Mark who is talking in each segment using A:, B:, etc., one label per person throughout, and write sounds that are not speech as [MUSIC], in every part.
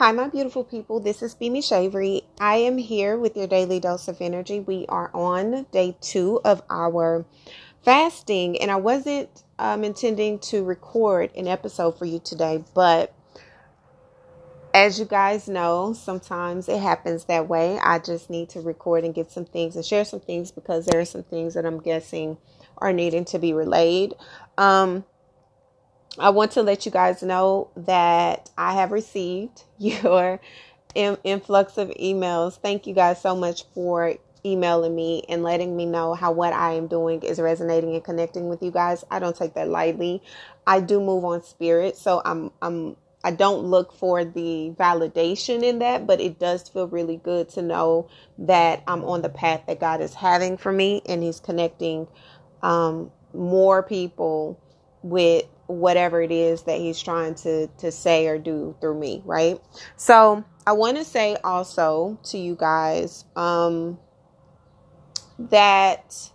A: Hi, my beautiful people. This is Bimi Shavery. I am here with your daily dose of energy. We are on day two of our fasting, and I wasn't um, intending to record an episode for you today, but as you guys know, sometimes it happens that way. I just need to record and get some things and share some things because there are some things that I'm guessing are needing to be relayed. Um, I want to let you guys know that I have received [LAUGHS] your influx of emails. Thank you guys so much for emailing me and letting me know how what I am doing is resonating and connecting with you guys. I don't take that lightly. I do move on spirit, so I'm I'm I don't look for the validation in that, but it does feel really good to know that I'm on the path that God is having for me and He's connecting um, more people with whatever it is that he's trying to to say or do through me right? So i want to say also to you guys um that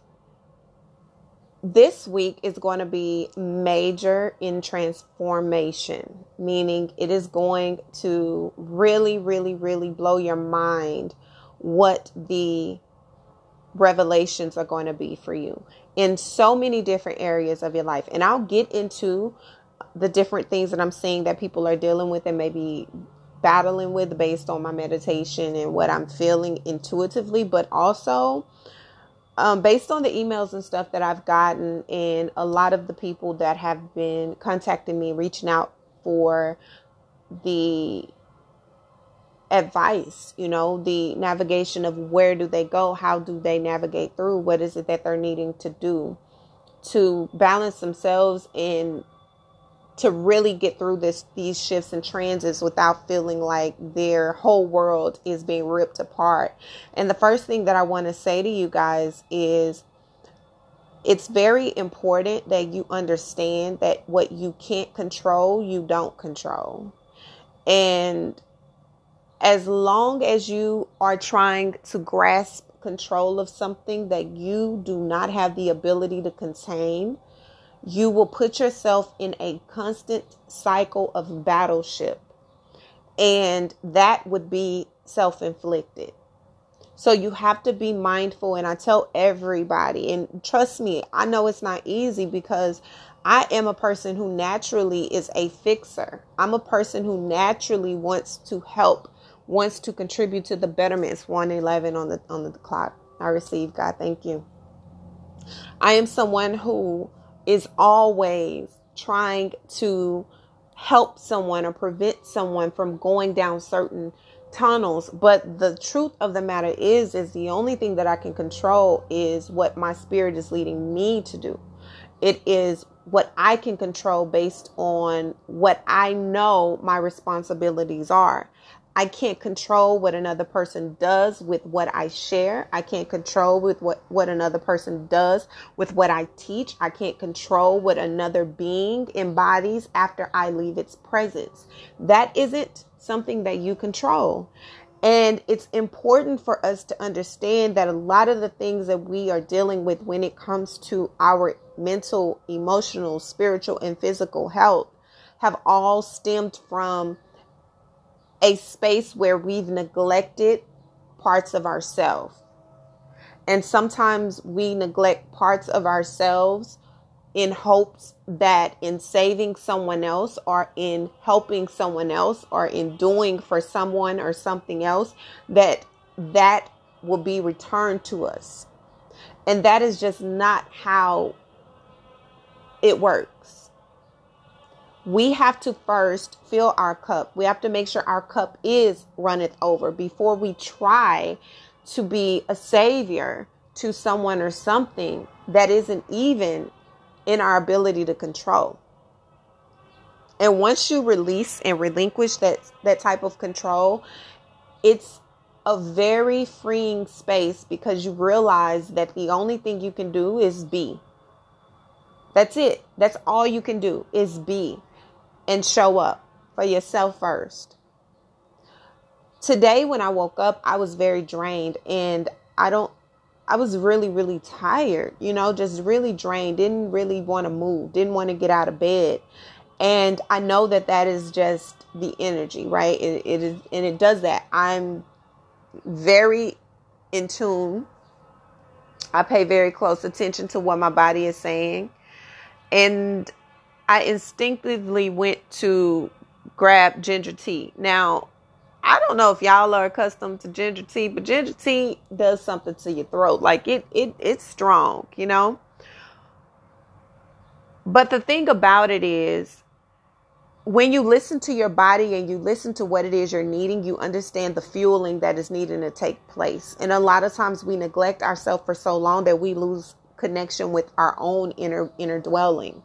A: this week is going to be major in transformation meaning it is going to really really really blow your mind what the revelations are going to be for you in so many different areas of your life. And I'll get into the different things that I'm seeing that people are dealing with and maybe battling with based on my meditation and what I'm feeling intuitively, but also um, based on the emails and stuff that I've gotten, and a lot of the people that have been contacting me, reaching out for the advice, you know, the navigation of where do they go, how do they navigate through, what is it that they're needing to do to balance themselves and to really get through this these shifts and transits without feeling like their whole world is being ripped apart. And the first thing that I want to say to you guys is it's very important that you understand that what you can't control, you don't control. And as long as you are trying to grasp control of something that you do not have the ability to contain, you will put yourself in a constant cycle of battleship. And that would be self inflicted. So you have to be mindful. And I tell everybody, and trust me, I know it's not easy because I am a person who naturally is a fixer. I'm a person who naturally wants to help wants to contribute to the betterment. It's 111 on the on the clock. I receive God. Thank you. I am someone who is always trying to help someone or prevent someone from going down certain tunnels but the truth of the matter is is the only thing that I can control is what my spirit is leading me to do it is what I can control based on what I know my responsibilities are I can't control what another person does with what I share. I can't control with what, what another person does with what I teach. I can't control what another being embodies after I leave its presence. That isn't something that you control. And it's important for us to understand that a lot of the things that we are dealing with when it comes to our mental, emotional, spiritual, and physical health have all stemmed from a space where we've neglected parts of ourselves. And sometimes we neglect parts of ourselves in hopes that in saving someone else or in helping someone else or in doing for someone or something else that that will be returned to us. And that is just not how it works we have to first fill our cup. We have to make sure our cup is runneth over before we try to be a savior to someone or something that isn't even in our ability to control. And once you release and relinquish that that type of control, it's a very freeing space because you realize that the only thing you can do is be. That's it. That's all you can do is be and show up for yourself first. Today, when I woke up, I was very drained and I don't, I was really, really tired, you know, just really drained, didn't really want to move, didn't want to get out of bed. And I know that that is just the energy, right? It, it is, and it does that. I'm very in tune. I pay very close attention to what my body is saying. And I instinctively went to grab ginger tea. Now, I don't know if y'all are accustomed to ginger tea, but ginger tea does something to your throat. Like it it it's strong, you know? But the thing about it is when you listen to your body and you listen to what it is you're needing, you understand the fueling that is needing to take place. And a lot of times we neglect ourselves for so long that we lose connection with our own inner inner dwelling.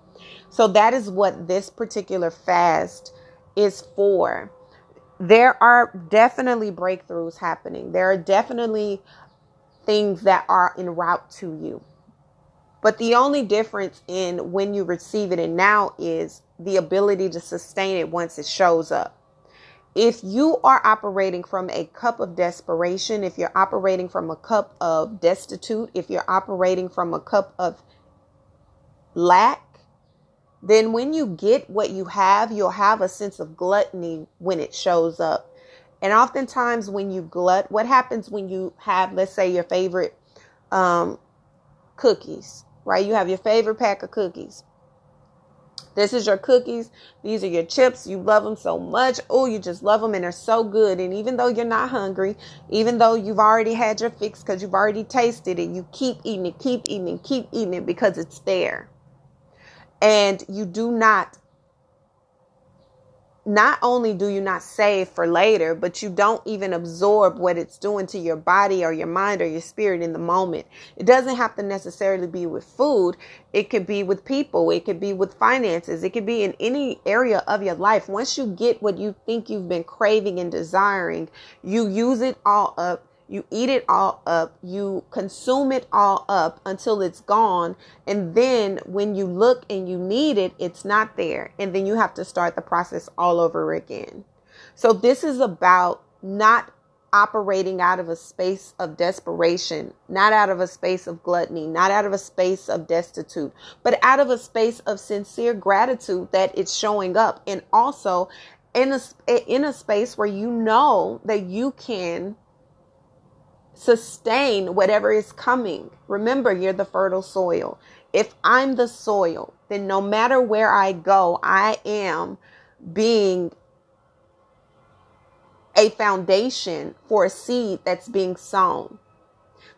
A: So that is what this particular fast is for. There are definitely breakthroughs happening. There are definitely things that are en route to you. But the only difference in when you receive it and now is the ability to sustain it once it shows up. If you are operating from a cup of desperation, if you're operating from a cup of destitute, if you're operating from a cup of lack, then when you get what you have, you'll have a sense of gluttony when it shows up. And oftentimes, when you glut, what happens when you have, let's say, your favorite um, cookies, right? You have your favorite pack of cookies. This is your cookies. These are your chips. You love them so much. Oh, you just love them and they're so good. And even though you're not hungry, even though you've already had your fix because you've already tasted it, you keep eating it, keep eating it, keep eating it because it's there and you do not not only do you not save for later, but you don't even absorb what it's doing to your body or your mind or your spirit in the moment. It doesn't have to necessarily be with food. It could be with people. It could be with finances. It could be in any area of your life. Once you get what you think you've been craving and desiring, you use it all up you eat it all up, you consume it all up until it's gone. And then when you look and you need it, it's not there. And then you have to start the process all over again. So this is about not operating out of a space of desperation, not out of a space of gluttony, not out of a space of destitute, but out of a space of sincere gratitude that it's showing up and also in a in a space where you know that you can sustain whatever is coming. Remember, you're the fertile soil. If I'm the soil, then no matter where I go, I am being a foundation for a seed that's being sown.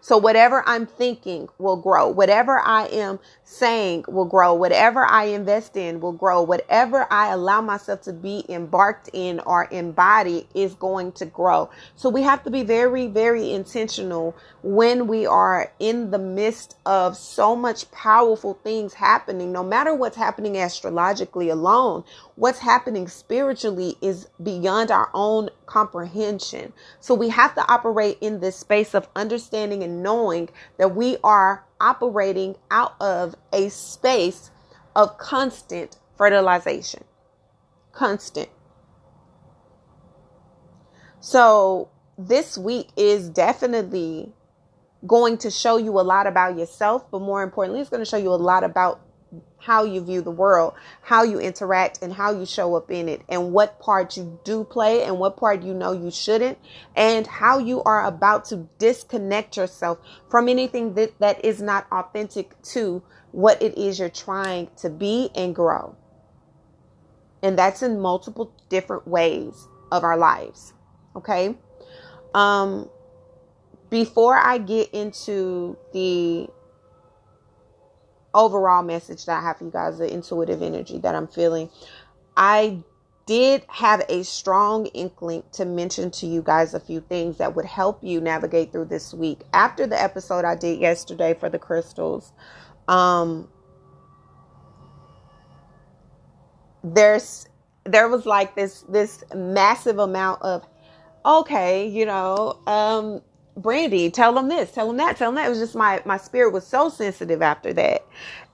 A: So whatever I'm thinking will grow. Whatever I am saying will grow. Whatever I invest in will grow. Whatever I allow myself to be embarked in or embody is going to grow. So we have to be very, very intentional when we are in the midst of so much powerful things happening, no matter what's happening astrologically alone, what's happening spiritually is beyond our own comprehension. So we have to operate in this space of understanding and knowing that we are operating out of a space of constant fertilization. Constant. So this week is definitely going to show you a lot about yourself, but more importantly, it's going to show you a lot about how you view the world, how you interact, and how you show up in it, and what part you do play and what part you know you shouldn't, and how you are about to disconnect yourself from anything that, that is not authentic to what it is you're trying to be and grow. And that's in multiple different ways of our lives. Okay. Um, before I get into the overall message that I have for you guys, the intuitive energy that I'm feeling, I did have a strong inkling to mention to you guys a few things that would help you navigate through this week. After the episode I did yesterday for the crystals, um, there's there was like this this massive amount of okay, you know, um, Brandy, tell them this, tell them that, tell them that. It was just my my spirit was so sensitive after that.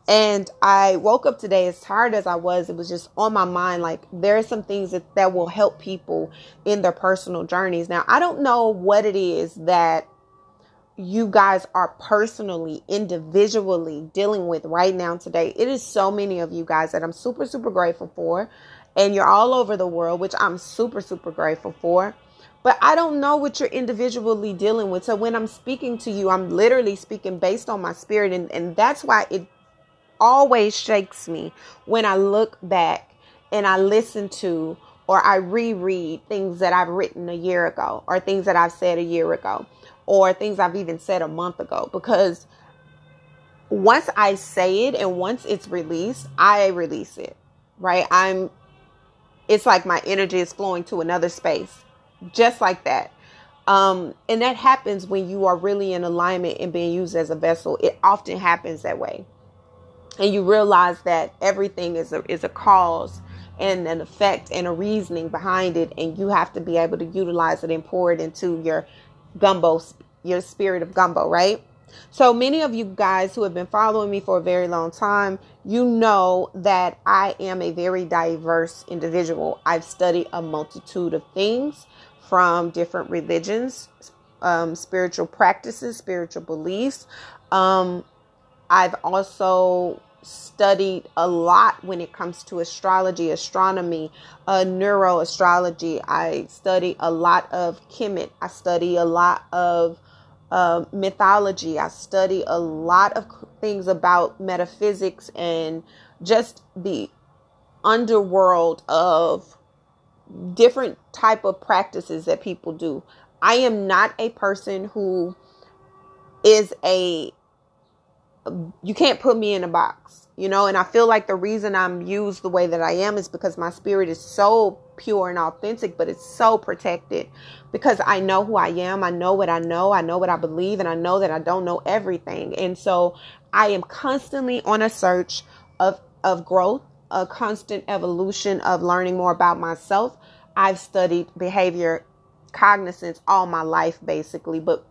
A: And I woke up today as tired as I was. It was just on my mind. Like there are some things that, that will help people in their personal journeys. Now, I don't know what it is that you guys are personally, individually dealing with right now today. It is so many of you guys that I'm super, super grateful for. And you're all over the world, which I'm super, super grateful for. But I don't know what you're individually dealing with. So when I'm speaking to you, I'm literally speaking based on my spirit. And, and that's why it always shakes me when I look back and I listen to or I reread things that I've written a year ago or things that I've said a year ago or things I've even said a month ago because once I say it and once it's released, I release it, right? I'm, it's like my energy is flowing to another space, just like that. Um, and that happens when you are really in alignment and being used as a vessel. It often happens that way. And you realize that everything is a, is a cause and an effect and a reasoning behind it. And you have to be able to utilize it and pour it into your gumbo, your spirit of gumbo, right? So many of you guys who have been following me for a very long time, you know that I am a very diverse individual. I've studied a multitude of things from different religions, um, spiritual practices, spiritual beliefs. Um, I've also studied a lot when it comes to astrology, astronomy, uh, neuroastrology. I study a lot of Kemet. I study a lot of uh, mythology. I study a lot of things about metaphysics and just the underworld of different type of practices that people do. I am not a person who is a you can't put me in a box, you know, and I feel like the reason I'm used the way that I am is because my spirit is so pure and authentic, but it's so protected because I know who I am. I know what I know. I know what I believe, and I know that I don't know everything. And so I am constantly on a search of, of growth, a constant evolution of learning more about myself. I've studied behavior cognizance all my life, basically, but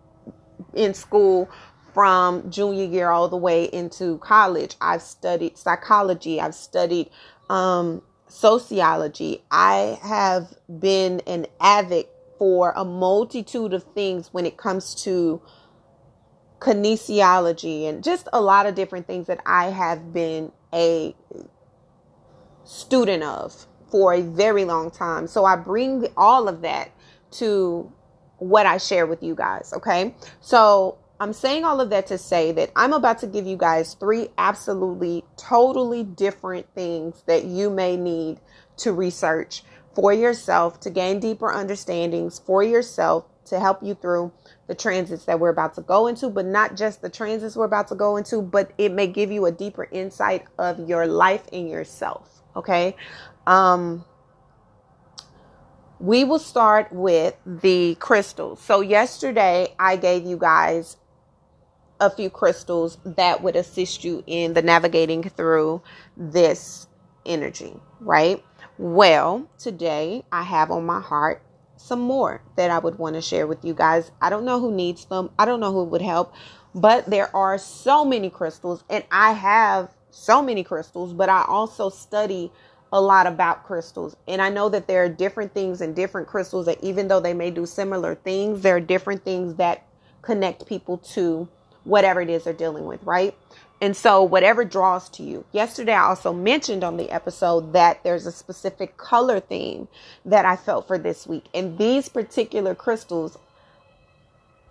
A: in school from junior year all the way into college. I've studied psychology. I've studied um, sociology. I have been an avid for a multitude of things when it comes to kinesiology and just a lot of different things that I have been a student of for a very long time. So I bring all of that to what I share with you guys. Okay. So I'm saying all of that to say that I'm about to give you guys three absolutely, totally different things that you may need to research for yourself to gain deeper understandings for yourself to help you through the transits that we're about to go into, but not just the transits we're about to go into, but it may give you a deeper insight of your life and yourself. Okay. Um, we will start with the crystals. So, yesterday I gave you guys a few crystals that would assist you in the navigating through this energy, right? Well, today I have on my heart some more that I would want to share with you guys. I don't know who needs them, I don't know who would help, but there are so many crystals, and I have so many crystals, but I also study a lot about crystals. And I know that there are different things in different crystals that even though they may do similar things, there are different things that connect people to whatever it is they're dealing with, right? And so, whatever draws to you. Yesterday, I also mentioned on the episode that there's a specific color theme that I felt for this week. And these particular crystals,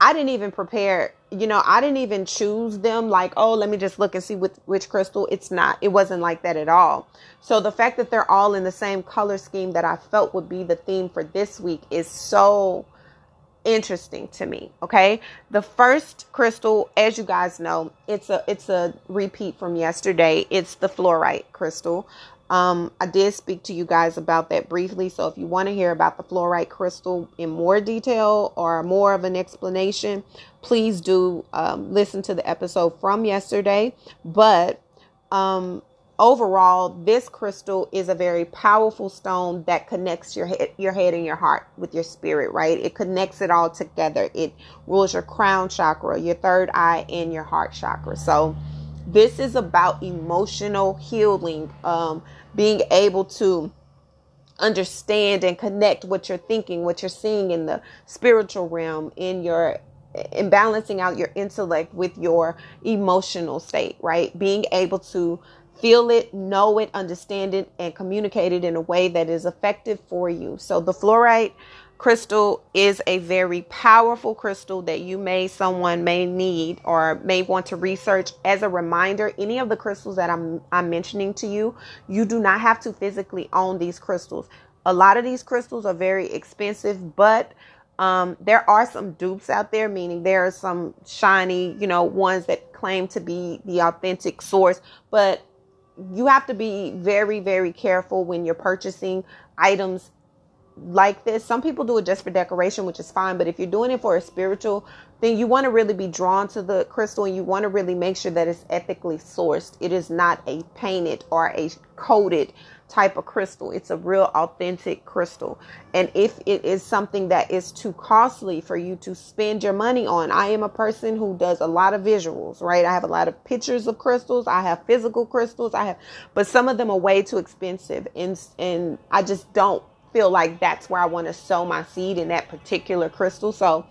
A: I didn't even prepare, you know, I didn't even choose them like, oh, let me just look and see with which crystal. It's not, it wasn't like that at all. So, the fact that they're all in the same color scheme that I felt would be the theme for this week is so interesting to me okay the first crystal as you guys know it's a it's a repeat from yesterday it's the fluorite crystal um, I did speak to you guys about that briefly. So if you want to hear about the fluorite crystal in more detail or more of an explanation, please do um, listen to the episode from yesterday. But um, overall, this crystal is a very powerful stone that connects your head, your head and your heart with your spirit, right? It connects it all together. It rules your crown chakra, your third eye, and your heart chakra. So, this is about emotional healing, um, being able to understand and connect what you're thinking, what you're seeing in the spiritual realm, in your in balancing out your intellect with your emotional state, right? Being able to feel it, know it, understand it, and communicate it in a way that is effective for you. So the fluorite crystal is a very powerful crystal that you may someone may need or may want to research. As a reminder any of the crystals that I'm I'm mentioning to you you do not have to physically own these crystals. A lot of these crystals are very expensive but um, there are some dupes out there, meaning there are some shiny, you know, ones that claim to be the authentic source, but you have to be very, very careful when you're purchasing items like this. Some people do it just for decoration, which is fine, but if you're doing it for a spiritual thing, you want to really be drawn to the crystal and you want to really make sure that it's ethically sourced. It is not a painted or a coated type of crystal. It's a real authentic crystal. And if it is something that is too costly for you to spend your money on, I am a person who does a lot of visuals, right? I have a lot of pictures of crystals. I have physical crystals. I have, but some of them are way too expensive. And, and I just don't feel like that's where I want to sow my seed in that particular crystal. So,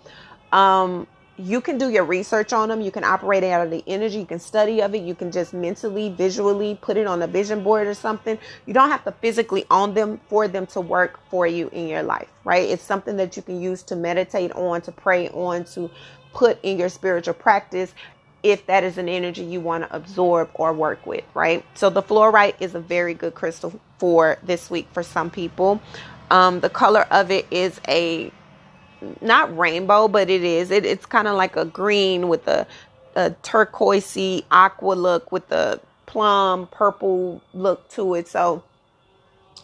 A: um, you can do your research on them. You can operate out of the energy. You can study of it. You can just mentally, visually put it on a vision board or something. You don't have to physically own them for them to work for you in your life, right? It's something that you can use to meditate on, to pray on, to put in your spiritual practice if that is an energy you want to absorb or work with, right? So the fluorite is a very good crystal for this week for some people. Um, the color of it is a not rainbow, but it is. It, it's kind of like a green with a, a turquoisey aqua look with a plum purple look to it. So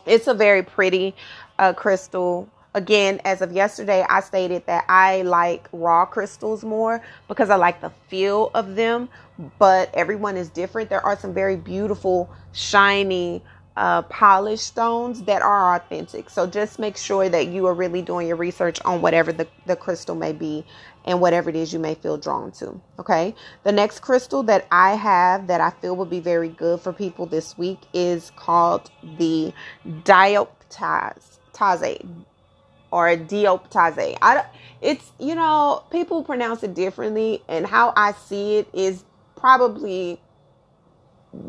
A: it's a very pretty uh, crystal. Again, as of yesterday, I stated that I like raw crystals more because I like the feel of them, but everyone is different. There are some very beautiful, shiny, uh, polished stones that are authentic. So just make sure that you are really doing your research on whatever the, the crystal may be and whatever it is you may feel drawn to. Okay. The next crystal that I have that I feel would be very good for people this week is called the dioptase or dioptase. I, it's, you know, people pronounce it differently and how I see it is probably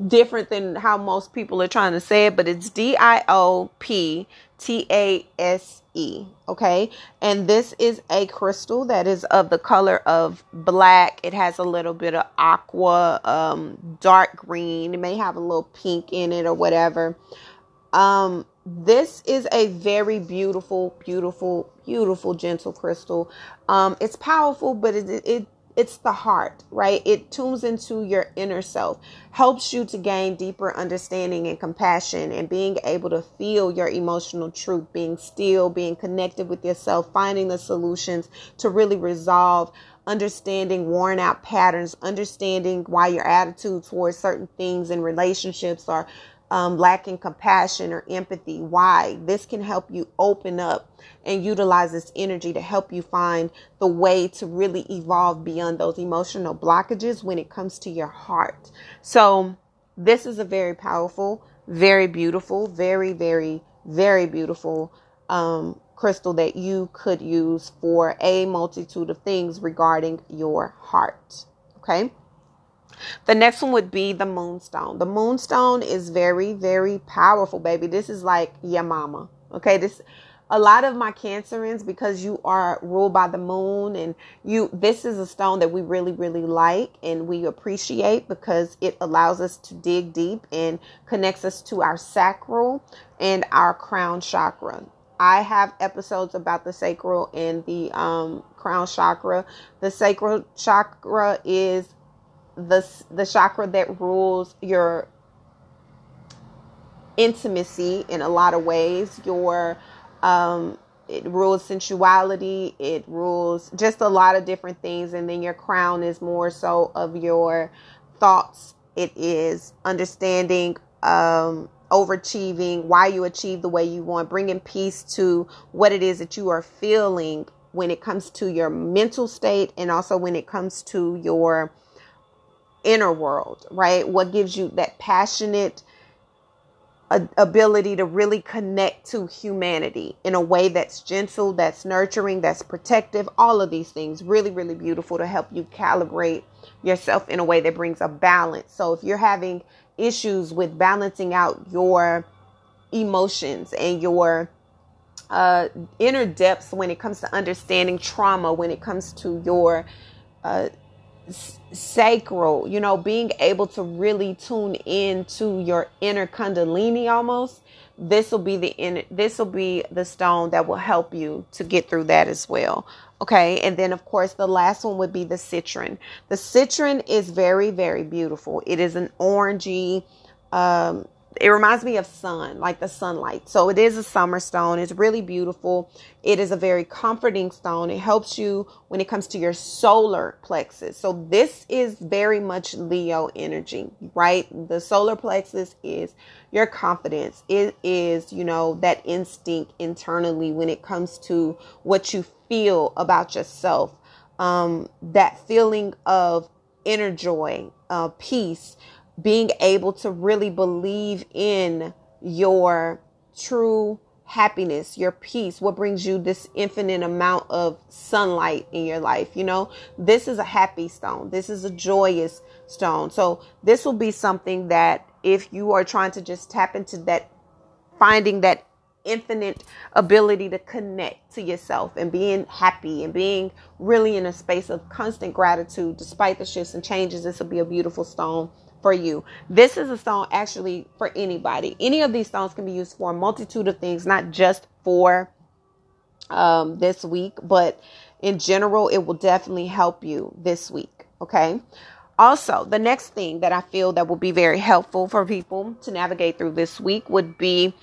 A: different than how most people are trying to say it, but it's D I O P T A S E. Okay. And this is a crystal that is of the color of black. It has a little bit of aqua, um, dark green. It may have a little pink in it or whatever. Um, this is a very beautiful, beautiful, beautiful, gentle crystal. Um, it's powerful, but it, it it's the heart, right? It tunes into your inner self, helps you to gain deeper understanding and compassion, and being able to feel your emotional truth, being still, being connected with yourself, finding the solutions to really resolve understanding worn out patterns, understanding why your attitude towards certain things and relationships are um, lacking compassion or empathy. Why? This can help you open up and utilize this energy to help you find the way to really evolve beyond those emotional blockages when it comes to your heart. So, this is a very powerful, very beautiful, very, very, very beautiful um, crystal that you could use for a multitude of things regarding your heart. Okay. The next one would be the moonstone. The moonstone is very, very powerful, baby. This is like your mama. Okay, this a lot of my Cancerians because you are ruled by the moon and you this is a stone that we really really like and we appreciate because it allows us to dig deep and connects us to our sacral and our crown chakra I have episodes about the sacral and the um, crown chakra. The sacral chakra is the the chakra that rules your intimacy in a lot of ways your um it rules sensuality it rules just a lot of different things and then your crown is more so of your thoughts it is understanding um overachieving why you achieve the way you want bringing peace to what it is that you are feeling when it comes to your mental state and also when it comes to your inner world, right? What gives you that passionate a ability to really connect to humanity in a way that's gentle, that's nurturing, that's protective, all of these things. Really, really beautiful to help you calibrate yourself in a way that brings a balance. So if you're having issues with balancing out your emotions and your uh, inner depths when it comes to understanding trauma, when it comes to your uh, sacral, you know, being able to really tune into your inner kundalini almost. This will be the in this will be the stone that will help you to get through that as well. Okay, and then of course the last one would be the citron. The citron is very very beautiful. It is an orangey um, it reminds me of sun, like the sunlight. So it is a summer stone. It's really beautiful. It is a very comforting stone. It helps you when it comes to your solar plexus. So this is very much Leo energy, right? The solar plexus is your confidence. It is, you know, that instinct internally when it comes to what you feel about yourself. Um, that feeling of inner joy, uh, peace, being able to really believe in your true happiness, your peace, what brings you this infinite amount of sunlight in your life. You know, this is a happy stone. This is a joyous stone. So, this will be something that if you are trying to just tap into that, finding that infinite ability to connect to yourself and being happy and being really in a space of constant gratitude despite the shifts and changes, this will be a beautiful stone for you. This is a stone actually for anybody. Any of these stones can be used for a multitude of things, not just for um, this week, but in general, it will definitely help you this week. Okay. Also, the next thing that I feel that will be very helpful for people to navigate through this week would be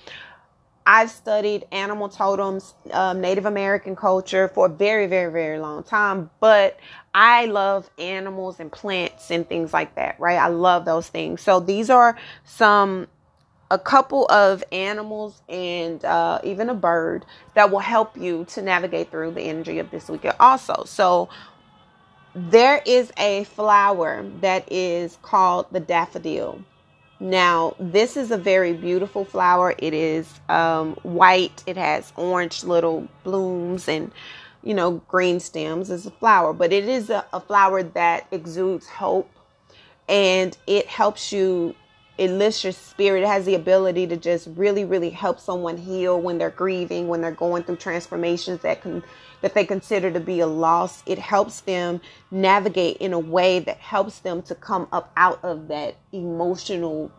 A: I've studied animal totems, um, Native American culture for a very, very, very long time, but I love animals and plants and things like that, right? I love those things. So these are some, a couple of animals and uh, even a bird that will help you to navigate through the energy of this weekend also. So there is a flower that is called the daffodil. Now, this is a very beautiful flower. It is um, white. It has orange little blooms and, you know, green stems as a flower. But it is a, a flower that exudes hope and it helps you it lifts your spirit. It has the ability to just really, really help someone heal when they're grieving, when they're going through transformations that can that they consider to be a loss. It helps them navigate in a way that helps them to come up out of that emotional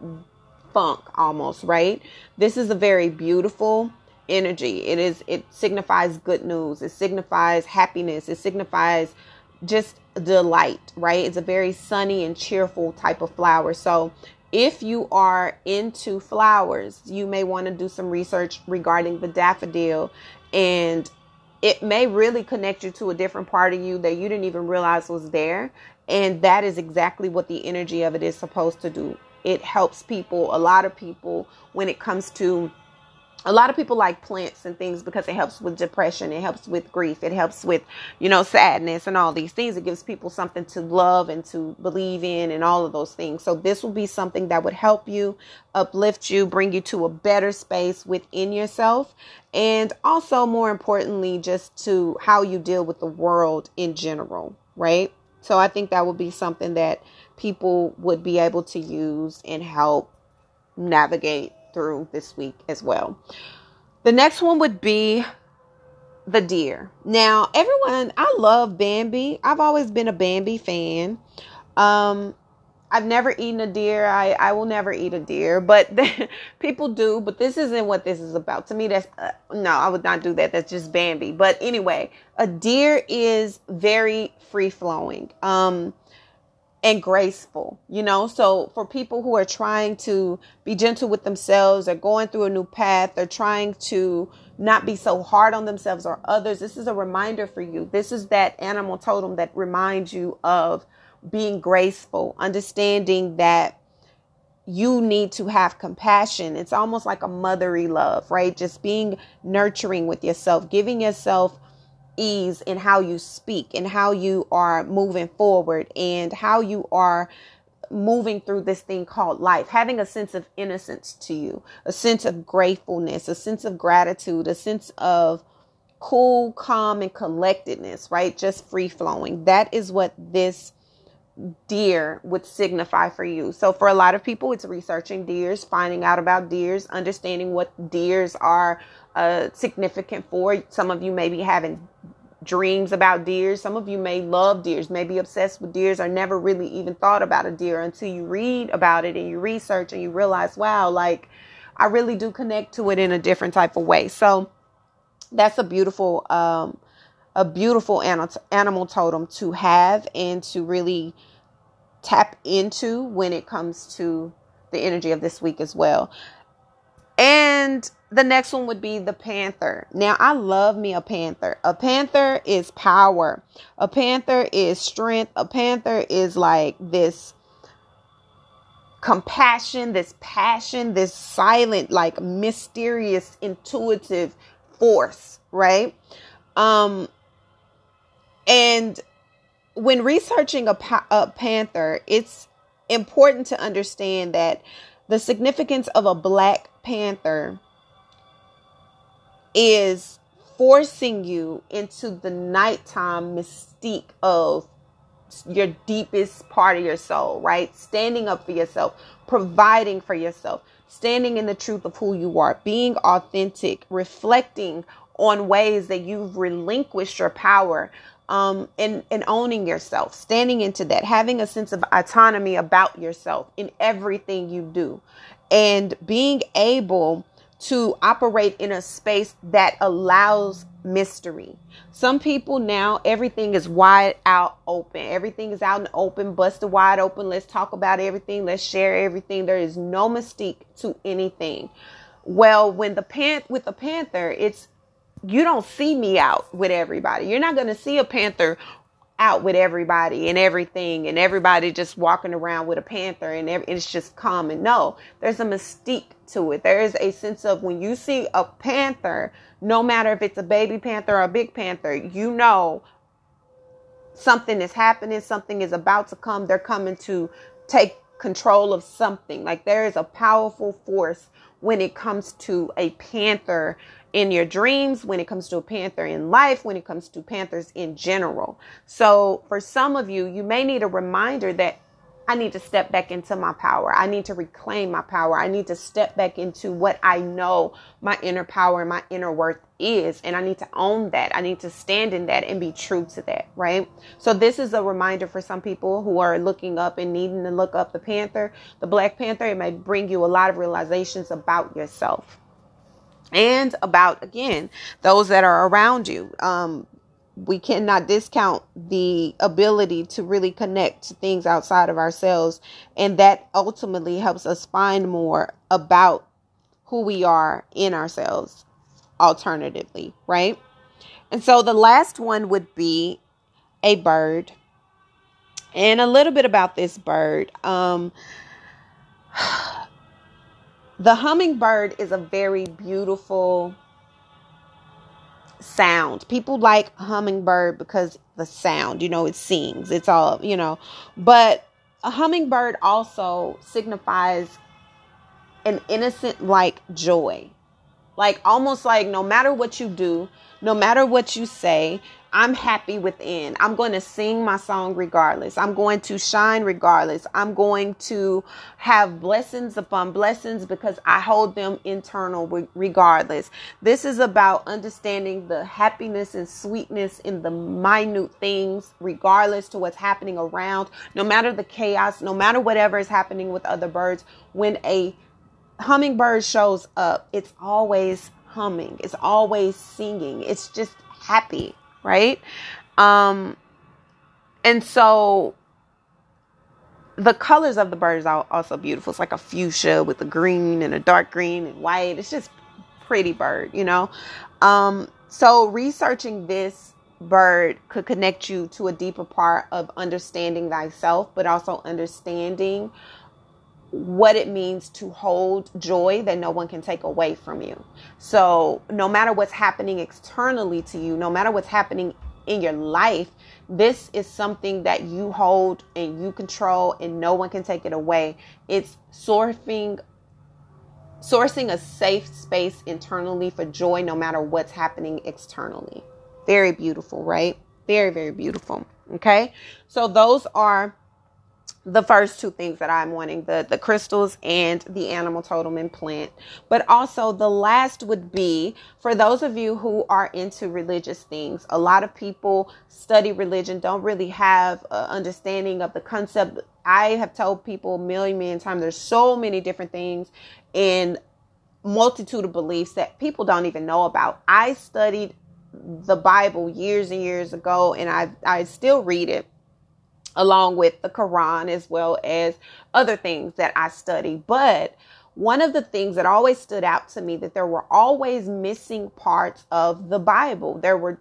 A: funk almost, right? This is a very beautiful energy. It is it signifies good news. It signifies happiness. It signifies just delight, right? It's a very sunny and cheerful type of flower. So if you are into flowers, you may want to do some research regarding the daffodil and it may really connect you to a different part of you that you didn't even realize was there. And that is exactly what the energy of it is supposed to do. It helps people, a lot of people, when it comes to a lot of people like plants and things because it helps with depression it helps with grief it helps with you know sadness and all these things. It gives people something to love and to believe in and all of those things. So this will be something that would help you uplift you bring you to a better space within yourself. And also more importantly just to how you deal with the world in general right? So i think that would be something that people would be able to use and help navigate through this week as well. The next one would be the deer. Now, everyone, I love Bambi. I've always been a Bambi fan. Um, I've never eaten a deer. I, I will never eat a deer, but [LAUGHS] people do. But this isn't what this is about. To me, that's uh, no, I would not do that. That's just Bambi. But anyway, a deer is very free flowing. Um, and graceful, you know. So for people who are trying to be gentle with themselves or going through a new path or trying to not be so hard on themselves or others, this is a reminder for you. This is that animal totem that reminds you of being graceful, understanding that you need to have compassion. It's almost like a motherly love, right? Just being nurturing with yourself, giving yourself ease in how you speak and how you are moving forward and how you are moving through this thing called life, having a sense of innocence to you, a sense of gratefulness, a sense of gratitude, a sense of cool, calm, and collectedness, right? Just free flowing. That is what this deer would signify for you. So for a lot of people, it's researching deers, finding out about deers, understanding what deers are uh, significant for. Some of you may be having dreams about deers. Some of you may love deers, may be obsessed with deers, or never really even thought about a deer until you read about it and you research and you realize, wow, like I really do connect to it in a different type of way. So that's a beautiful, um, a beautiful animal totem to have and to really tap into when it comes to the energy of this week as well. And the next one would be the panther. Now, I love me a panther. A panther is power. A panther is strength. A panther is like this compassion, this passion, this silent, like mysterious, intuitive force, right? Um, and when researching a, pa- a panther, it's important to understand that the significance of a black panther is forcing you into the nighttime mystique of your deepest part of your soul, right? Standing up for yourself, providing for yourself, standing in the truth of who you are, being authentic, reflecting on ways that you've relinquished your power, um, and, and owning yourself, standing into that, having a sense of autonomy about yourself in everything you do, and being able to operate in a space that allows mystery. Some people now, everything is wide out open. Everything is out and open, busted wide open. Let's talk about everything. Let's share everything. There is no mystique to anything. Well, when the pan with the panther, it's you don't see me out with everybody. You're not going to see a panther out with everybody and everything and everybody just walking around with a panther and it's just common. No, there's a mystique to it. There is a sense of when you see a panther, no matter if it's a baby panther or a big panther, you know something is happening, something is about to come. They're coming to take control of something. Like there is a powerful force when it comes to a panther in your dreams, when it comes to a panther in life, when it comes to panthers in general. So for some of you, you may need a reminder that I need to step back into my power. I need to reclaim my power. I need to step back into what I know my inner power and my inner worth is. And I need to own that. I need to stand in that and be true to that, right? So, this is a reminder for some people who are looking up and needing to look up the Panther, the Black Panther. It may bring you a lot of realizations about yourself and about again those that are around you. Um, we cannot discount the ability to really connect to things outside of ourselves. And that ultimately helps us find more about who we are in ourselves alternatively right? And so the last one would be a bird. And a little bit about this bird. Um the hummingbird is a very beautiful sound. People like hummingbird because the sound, you know, it sings. It's all, you know. But a hummingbird also signifies an innocent like joy. Like almost like no matter what you do, no matter what you say, I'm happy within. I'm going to sing my song regardless. I'm going to shine regardless. I'm going to have blessings upon blessings because I hold them internal regardless. This is about understanding the happiness and sweetness in the minute things, regardless to what's happening around, no matter the chaos, no matter whatever is happening with other birds. When a hummingbird shows up, it's always humming, it's always singing, it's just happy right? Um, and so the colors of the bird are also beautiful. It's like a fuchsia with a green and a dark green and white. It's just pretty bird, you know. Um, so researching this bird could connect you to a deeper part of understanding thyself, but also understanding what it means to hold joy that no one can take away from you. So, no matter what's happening externally to you, no matter what's happening in your life, this is something that you hold and you control and no one can take it away. It's sourcing sourcing a safe space internally for joy no matter what's happening externally. Very beautiful, right? Very, very beautiful. Okay. So those are the first two things that I'm wanting the the crystals and the animal totem and plant. But also the last would be for those of you who are into religious things. A lot of people study religion don't really have an understanding of the concept. I have told people a million million times there's so many different things and multitude of beliefs that people don't even know about. I studied the Bible years and years ago and I I still read it along with the Quran as well as other things that I study. But one of the things that always stood out to me that there were always missing parts of the Bible. There were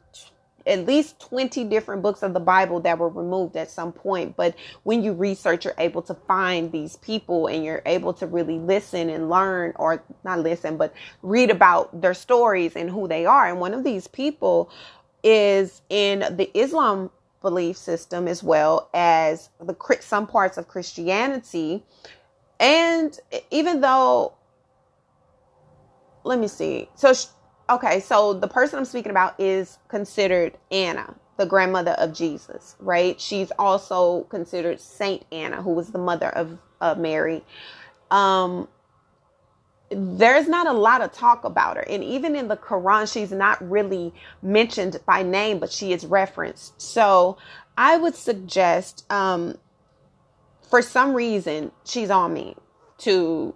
A: at least 20 different books of the Bible that were removed at some point. But when you research, you're able to find these people and you're able to really listen and learn, or not listen, but read about their stories and who they are. And one of these people is in the Islam belief system as well as the some parts of Christianity. And even though let me see. So okay, so the person I'm speaking about is considered Anna, the grandmother of Jesus, right? She's also considered Saint Anna, who was the mother of, of Mary. Um there's not a lot of talk about her. And even in the Quran, she's not really mentioned by name, but she is referenced. So I would suggest, um, for some reason, she's on me to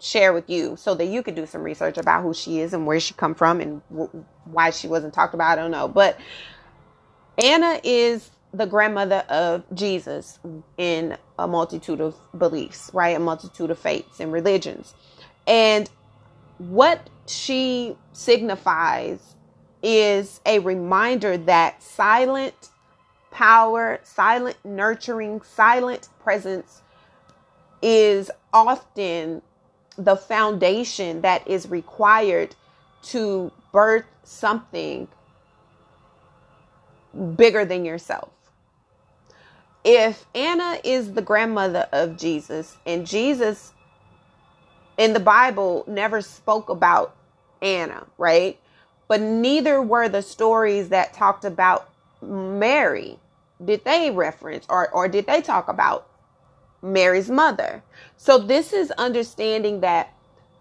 A: share with you so that you could do some research about who she is and where she come from and w- why she wasn't talked about. I don't know. But Anna is the grandmother of Jesus in a multitude of beliefs, right? A multitude of faiths and religions. And what she signifies is a reminder that silent power, silent nurturing, silent presence is often the foundation that is required to birth something bigger than yourself. If Anna is the grandmother of Jesus and Jesus in the Bible never spoke about Anna, right? But neither were the stories that talked about Mary. Did they reference or, or did they talk about Mary's mother? So this is understanding that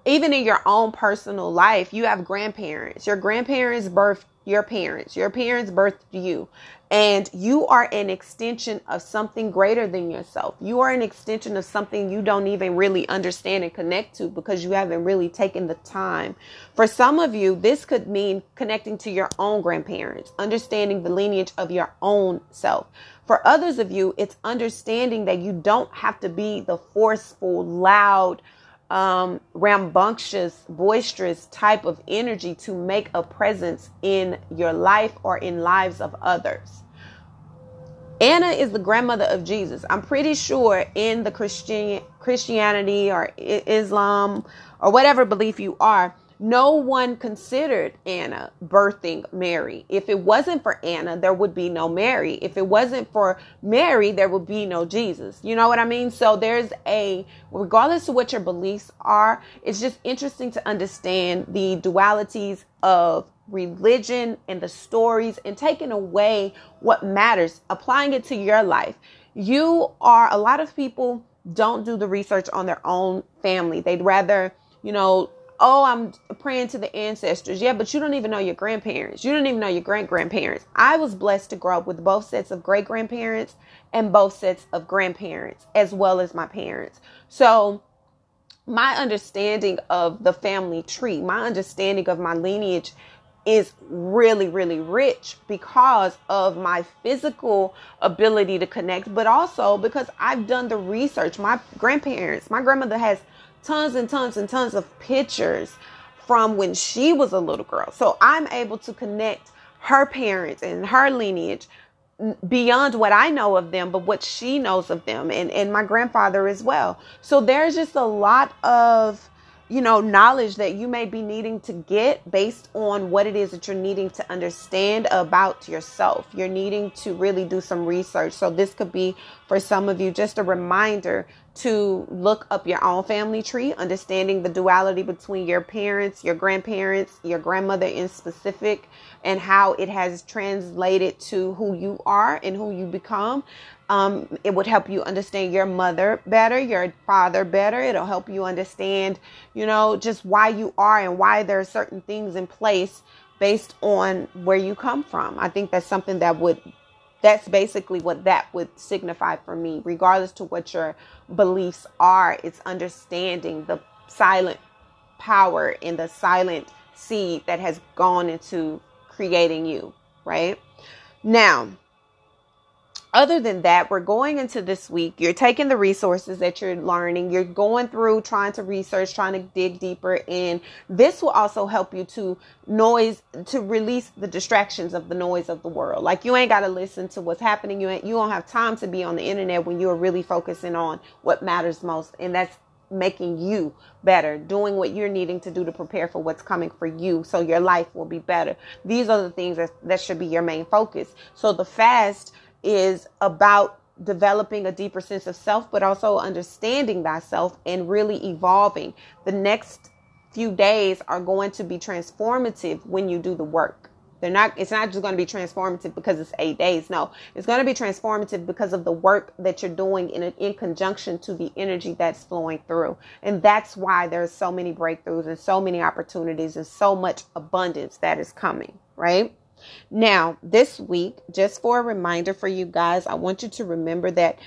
A: even in your own personal life, you have grandparents. Your grandparents birthed your parents. Your parents birthed you. And you are an extension of something greater than yourself. You are an extension of something you don't even really understand and connect to because you haven't really taken the time. For some of you, this could mean connecting to your own grandparents, understanding the lineage of your own self. For others of you, it's understanding that you don't have to be the forceful, loud, um, rambunctious, boisterous type of energy to make a presence in your life or in lives of others. Anna is the grandmother of Jesus. I'm pretty sure in the Christian Christianity or Islam or whatever belief you are, no one considered Anna birthing Mary. If it wasn't for Anna, there would be no Mary. If it wasn't for Mary, there would be no Jesus. You know what I mean? So there's a, regardless of what your beliefs are, it's just interesting to understand the dualities of religion and the stories and taking away what matters, applying it to your life. You are, a lot of people don't do the research on their own family. They'd rather, you know, oh, I'm praying to the ancestors. Yeah, but you don't even know your grandparents. You don't even know your great grandparents. I was blessed to grow up with both sets of great grandparents and both sets of grandparents, as well as my parents. So, my understanding of the family tree, my understanding of my lineage is really, really rich because of my physical ability to connect, but also because I've done the research. My grandparents, my grandmother has tons and tons and tons of pictures from when she was a little girl. So I'm able to connect her parents and her lineage beyond what I know of them, but what she knows of them and, and my grandfather as well. So there's just a lot of you know, knowledge that you may be needing to get based on what it is that you're needing to understand about yourself. You're needing to really do some research. So, this could be for some of you just a reminder to look up your own family tree, understanding the duality between your parents, your grandparents, your grandmother in specific, and how it has translated to who you are and who you become. Um, it would help you understand your mother better, your father better. It'll help you understand, you know, just why you are and why there are certain things in place based on where you come from. I think that's something that would that's basically what that would signify for me regardless to what your beliefs are it's understanding the silent power and the silent seed that has gone into creating you right now other than that, we're going into this week. You're taking the resources that you're learning, you're going through trying to research, trying to dig deeper in. This will also help you to noise to release the distractions of the noise of the world. Like you ain't got to listen to what's happening. You ain't, you don't have time to be on the internet when you're really focusing on what matters most, and that's making you better, doing what you're needing to do to prepare for what's coming for you so your life will be better. These are the things that, that should be your main focus. So the fast is about developing a deeper sense of self, but also understanding thyself and really evolving. The next few days are going to be transformative when you do the work. They're not, it's not just going to be transformative because it's eight days. No, it's going to be transformative because of the work that you're doing in, in conjunction to the energy that's flowing through. And that's why there's so many breakthroughs and so many opportunities and so much abundance that is coming, right? Now, this week, just for a reminder for you guys, I want you to remember that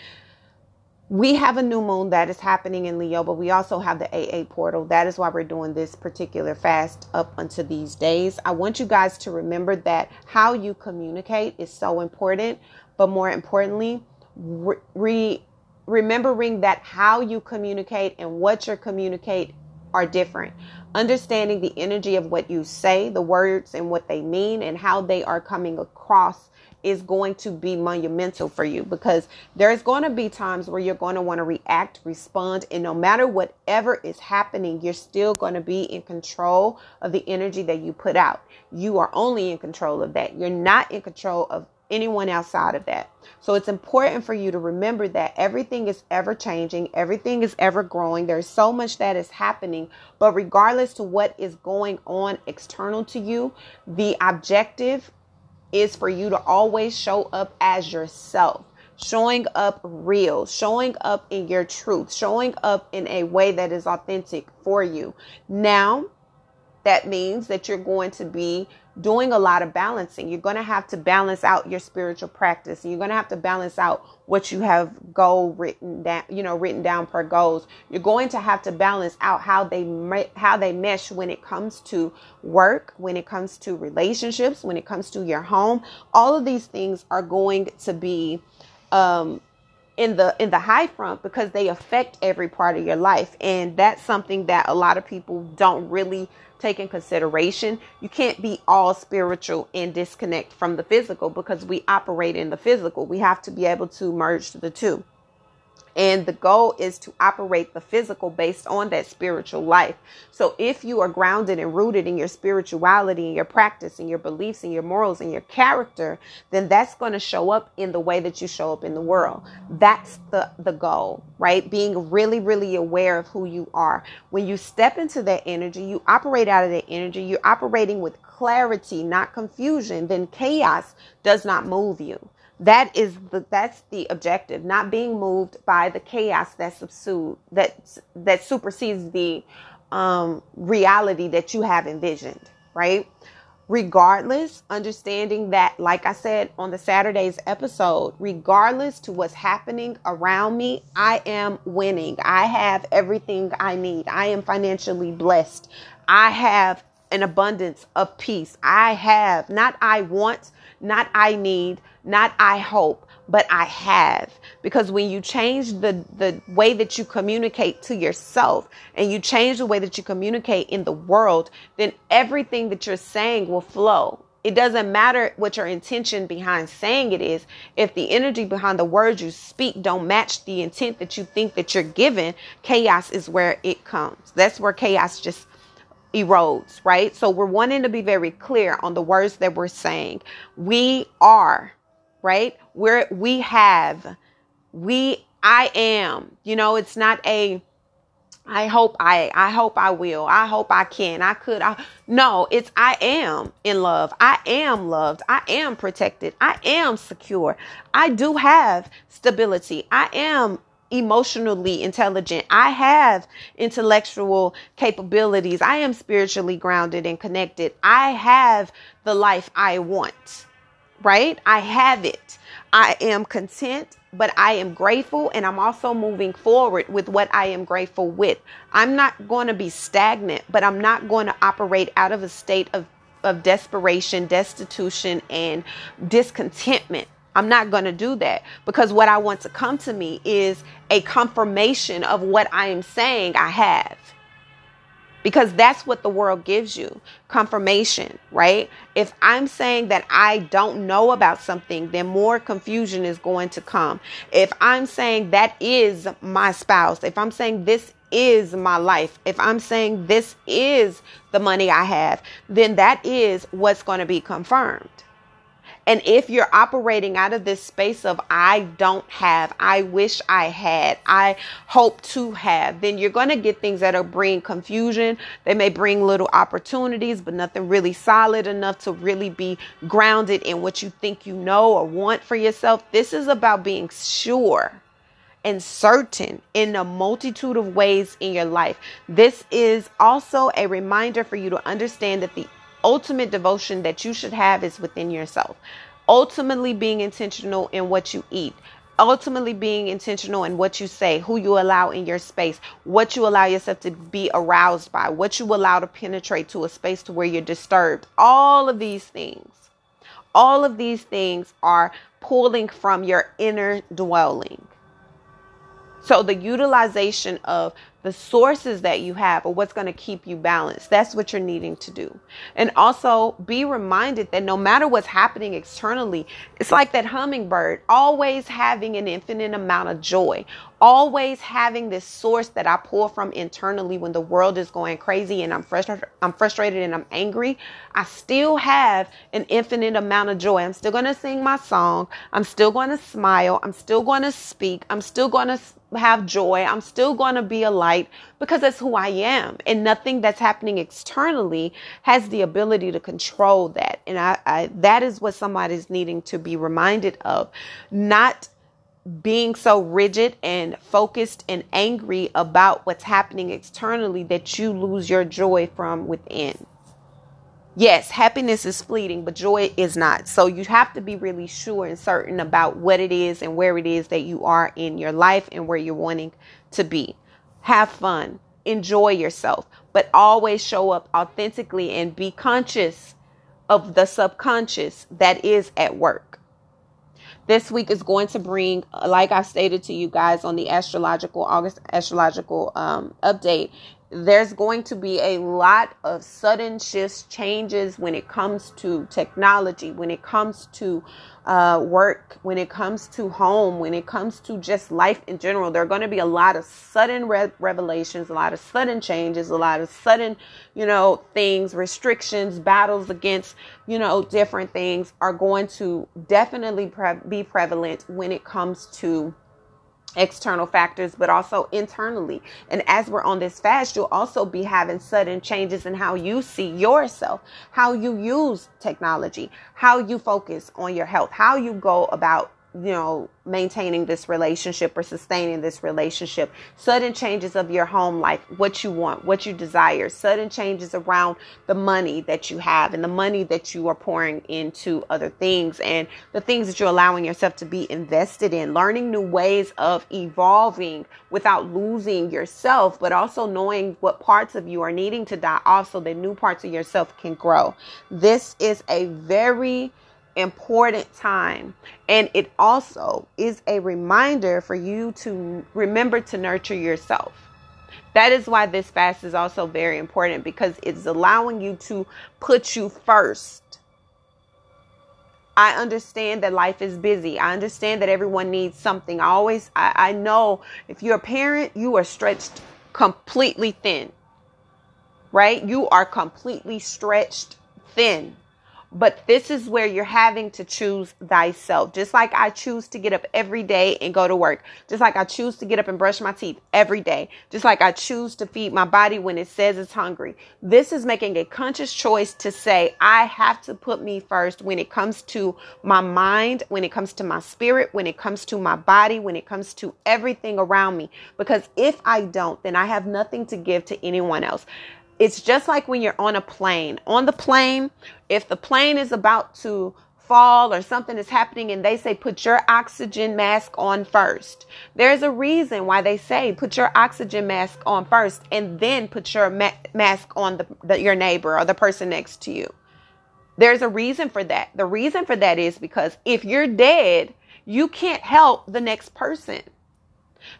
A: we have a new moon that is happening in Leo, but we also have the AA portal. That is why we're doing this particular fast up until these days. I want you guys to remember that how you communicate is so important, but more importantly, re- remembering that how you communicate and what you communicate are different understanding the energy of what you say, the words and what they mean, and how they are coming across is going to be monumental for you because there's going to be times where you're going to want to react, respond, and no matter whatever is happening, you're still going to be in control of the energy that you put out. You are only in control of that. You're not in control of anyone outside of that. So it's important for you to remember that everything is ever changing, everything is ever growing. There's so much that is happening, but regardless to what is going on external to you, the objective is for you to always show up as yourself. Showing up real, showing up in your truth, showing up in a way that is authentic for you. Now, that means that you're going to be doing a lot of balancing. You're going to have to balance out your spiritual practice. You're going to have to balance out what you have goal written down, you know, written down per goals. You're going to have to balance out how they how they mesh when it comes to work, when it comes to relationships, when it comes to your home. All of these things are going to be um, in the in the high front because they affect every part of your life and that's something that a lot of people don't really take in consideration. You can't be all spiritual and disconnect from the physical because we operate in the physical. We have to be able to merge the two. And the goal is to operate the physical based on that spiritual life. So if you are grounded and rooted in your spirituality and your practice and your beliefs and your morals and your character, then that's going to show up in the way that you show up in the world. That's the, the goal, right? Being really, really aware of who you are. When you step into that energy, you operate out of that energy, you're operating with clarity, not confusion, then chaos does not move you that is the that's the objective not being moved by the chaos that subsued that that supersedes the um, reality that you have envisioned right? Regardless understanding that like i said on the saturday's episode regardless to what's happening around me i am winning. I have everything i need. I am financially blessed. I have an abundance of peace. I have not i want not I need, not I hope, but I have. Because when you change the, the way that you communicate to yourself and you change the way that you communicate in the world, then everything that you're saying will flow. It doesn't matter what your intention behind saying it is. If the energy behind the words you speak don't match the intent that you think that you're given, chaos is where it comes. That's where chaos just erodes, right? So we're wanting to be very clear on the words that we're saying. We are, right? We're we have, we I am. You know, it's not a I hope I I hope I will. I hope I can. I could. I No, it's I am in love. I am loved. I am protected. I am secure. I do have stability. I am emotionally intelligent. I have intellectual capabilities. I am spiritually grounded and connected. I have the life I want. Right? I have it. I am content but I am grateful and I'm also moving forward with what I am grateful with. I'm not going to be stagnant, but I'm not going to operate out of a state of, of desperation, destitution, and discontentment. I'm not going to do that because what I want to come to me is a confirmation of what I am saying I have because that's what the world gives you confirmation, right? If I'm saying that I don't know about something, then more confusion is going to come. If I'm saying that is my spouse, if I'm saying this is my life, if I'm saying this is the money I have, then that is what's going to be confirmed. And if you're operating out of this space of I don't have, I wish I had, I hope to have, then you're going to get things that are bring confusion. They may bring little opportunities, but nothing really solid enough to really be grounded in what you think you know or want for yourself. This is about being sure and certain in a multitude of ways in your life. This is also a reminder for you to understand that the ultimate devotion that you should have is within yourself. Ultimately, being intentional in what you eat, ultimately being intentional in what you say, who you allow in your space, what you allow yourself to be aroused by, what you allow to penetrate to a space to where you're disturbed. All of these things, all of these things are pulling from your inner dwelling. So the utilization of the sources that you have or what's going to keep you balanced. That's what you're needing to do. And also be reminded that no matter what's happening externally, it's like that hummingbird always having an infinite amount of joy, always having this source that I pull from internally when the world is going crazy and I'm frustrated, I'm frustrated and I'm angry. I still have an infinite amount of joy. I'm still going to sing my song. I'm still going to smile. I'm still going to speak. I'm still going to have joy. I'm still going to be a light because that's who I am. And nothing that's happening externally has the ability to control that. And I, I that is what somebody's needing to be reminded of. Not being so rigid and focused and angry about what's happening externally that you lose your joy from within. Yes, happiness is fleeting, but joy is not. So you have to be really sure and certain about what it is and where it is that you are in your life and where you're wanting to be. Have fun, enjoy yourself, but always show up authentically and be conscious of the subconscious that is at work. This week is going to bring, like I stated to you guys on the astrological August astrological um, update, there's going to be a lot of sudden shifts, changes when it comes to technology, when it comes to uh, work, when it comes to home, when it comes to just life in general. There are going to be a lot of sudden re- revelations, a lot of sudden changes, a lot of sudden, you know, things, restrictions, battles against, you know, different things are going to definitely pre- be prevalent when it comes to external factors, but also internally. And as we're on this fast, you'll also be having sudden changes in how you see yourself, how you use technology, how you focus on your health, how you go about you know, maintaining this relationship or sustaining this relationship. Sudden changes of your home life, what you want, what you desire, sudden changes around the money that you have and the money that you are pouring into other things and the things that you're allowing yourself to be invested in, learning new ways of evolving without losing yourself, but also knowing what parts of you are needing to die off so that new parts of yourself can grow. This is a very important time. And it also is a reminder for you to remember to nurture yourself. That is why this fast is also very important because it's allowing you to put you first. I understand that life is busy. I understand that everyone needs something. I always, I, I know if you're a parent, you are stretched completely thin, right? You are completely stretched thin. But this is where you're having to choose thyself. Just like I choose to get up every day and go to work. Just like I choose to get up and brush my teeth every day. Just like I choose to feed my body when it says it's hungry. This is making a conscious choice to say, I have to put me first when it comes to my mind, when it comes to my spirit, when it comes to my body, when it comes to everything around me. Because if I don't, then I have nothing to give to anyone else. It's just like when you're on a plane. On the plane, if the plane is about to fall or something is happening and they say put your oxygen mask on first. There's a reason why they say put your oxygen mask on first and then put your ma- mask on the, the, your neighbor or the person next to you. There's a reason for that. The reason for that is because if you're dead, you can't help the next person.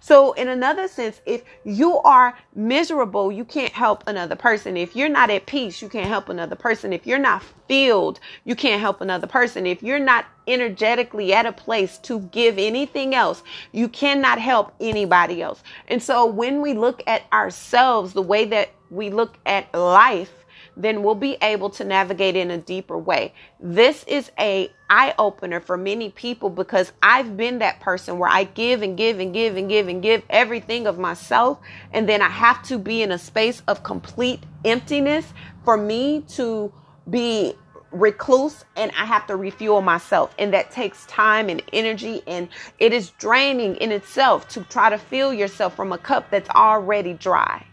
A: So, in another sense, if you are miserable, you can't help another person. If you're not at peace, you can't help another person. If you're not filled, you can't help another person. If you're not energetically at a place to give anything else, you cannot help anybody else. And so, when we look at ourselves, the way that we look at life, then we'll be able to navigate in a deeper way. This is a eye opener for many people because I've been that person where I give and give and give and give and give everything of myself and then I have to be in a space of complete emptiness for me to be recluse and I have to refuel myself. And that takes time and energy, and it is draining in itself to try to fill yourself from a cup that's already dry.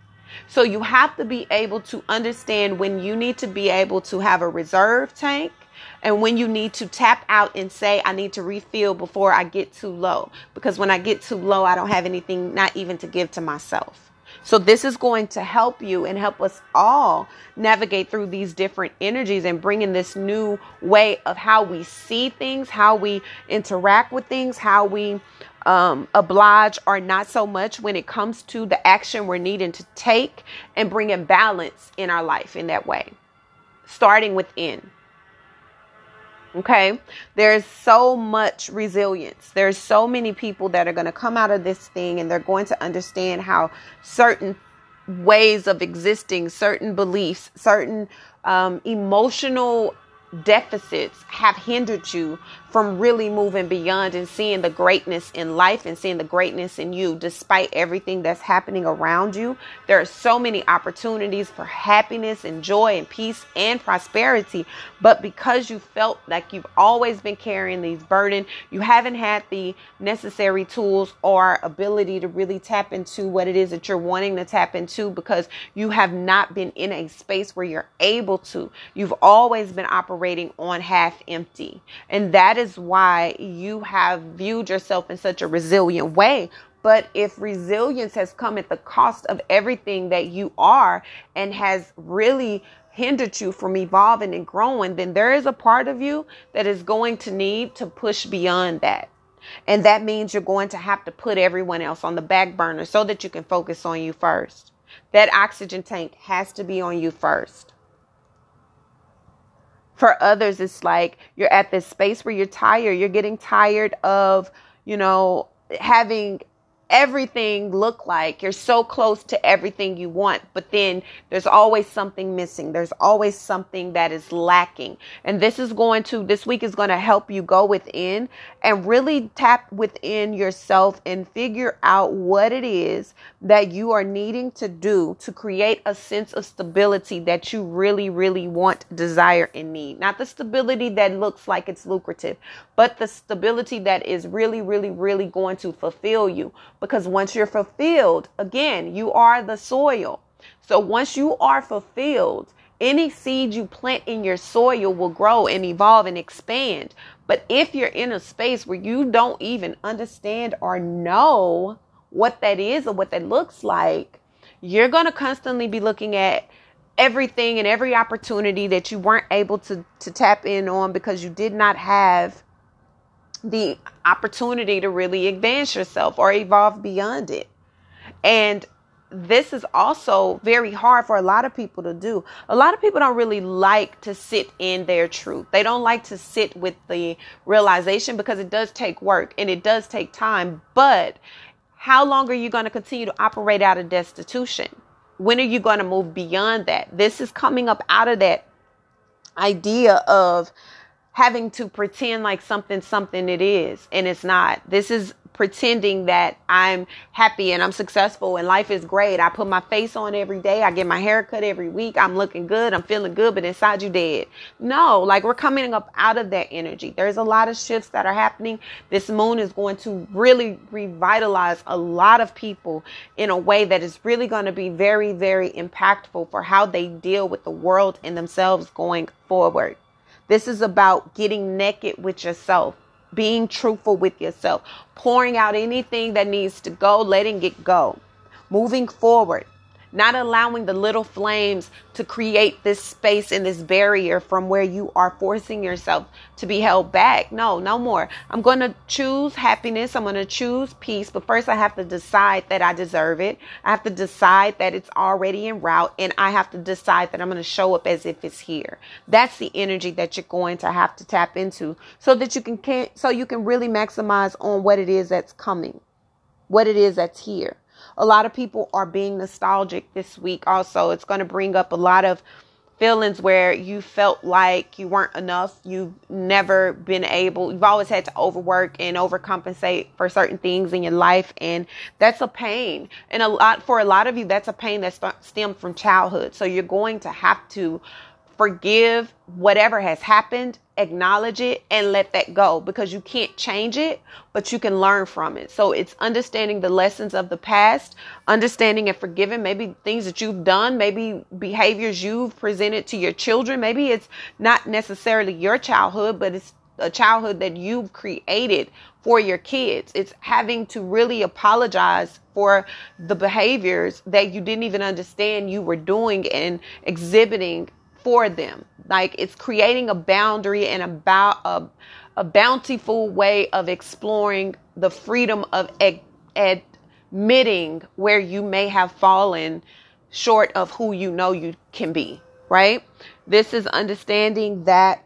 A: So you have to be able to understand when you need to be able to have a reserve tank and when you need to tap out and say, I need to refill before I get too low. Because when I get too low, I don't have anything, not even to give to myself. So, this is going to help you and help us all navigate through these different energies and bring in this new way of how we see things, how we interact with things, how we um, oblige or not so much when it comes to the action we're needing to take and bring in balance in our life in that way, starting within. Okay, there's so much resilience. There's so many people that are going to come out of this thing and they're going to understand how certain ways of existing, certain beliefs, certain um, emotional deficits have hindered you from really moving beyond and seeing the greatness in life and seeing the greatness in you despite everything that's happening around you. There are so many opportunities for happiness and joy and peace and prosperity, but because you felt like you've always been carrying these burden, you haven't had the necessary tools or ability to really tap into what it is that you're wanting to tap into because you have not been in a space where you're able to. You've always been operating on half empty. And that is why you have viewed yourself in such a resilient way. But if resilience has come at the cost of everything that you are and has really hindered you from evolving and growing, then there is a part of you that is going to need to push beyond that. And that means you're going to have to put everyone else on the back burner so that you can focus on you first. That oxygen tank has to be on you first. For others, it's like you're at this space where you're tired. You're getting tired of, you know, having everything look like. You're so close to everything you want but then there's always something missing. There's always something that is lacking. And this is going to this week is going to help you go within and really tap within yourself and figure out what it is that you are needing to do to create a sense of stability that you really really want desire and need. Not the stability that looks like it's lucrative but the stability that is really really really going to fulfill you because once you're fulfilled, again, you are the soil. So once you are fulfilled, any seed you plant in your soil will grow and evolve and expand. But if you're in a space where you don't even understand or know what that is or what that looks like, you're going to constantly be looking at everything and every opportunity that you weren't able to, to tap in on because you did not have the opportunity to really advance yourself or evolve beyond it. And this is also very hard for a lot of people to do. A lot of people don't really like to sit in their truth. They don't like to sit with the realization because it does take work and it does take time. But how long are you going to continue to operate out of destitution? When are you going to move beyond that? This is coming up out of that idea of having to pretend like something something it is and it's not. This is pretending that I'm happy and I'm successful and life is great. I put my face on every day. I get my hair cut every week. I'm looking good. I'm feeling good, but inside you dead. No, like we're coming up out of that energy. There's a lot of shifts that are happening. This moon is going to really revitalize a lot of people in a way that is really going to be very, very impactful for how they deal with the world and themselves going forward. This is about getting naked with yourself being truthful with yourself, pouring out anything that needs to go, letting it go, moving forward, not allowing the little flames to create this space and this barrier from where you are forcing yourself to be held back. No, no more. I'm going to choose happiness. I'm going to choose peace. But first, I have to decide that I deserve it. I have to decide that it's already en route. And I have to decide that I'm going to show up as if it's here. That's the energy that you're going to have to tap into so that you can, can so you can really maximize on what it is that's coming, what it is that's here. A lot of people are being nostalgic this week also. It's going to bring up a lot of feelings where you felt like you weren't enough. You've never been able, you've always had to overwork and overcompensate for certain things in your life. And that's a pain. And a lot, for a lot of you, that's a pain that st- stemmed from childhood. So you're going to have to forgive whatever has happened, acknowledge it, and let that go because you can't change it, but you can learn from it. So it's understanding the lessons of the past, understanding and forgiving maybe things that you've done, maybe behaviors you've presented to your children. Maybe it's not necessarily your childhood, but it's a childhood that you've created for your kids. It's having to really apologize for the behaviors that you didn't even understand you were doing and exhibiting for them. Like it's creating a boundary and about a, a bountiful way of exploring the freedom of admitting where you may have fallen short of who you know you can be, right? This is understanding that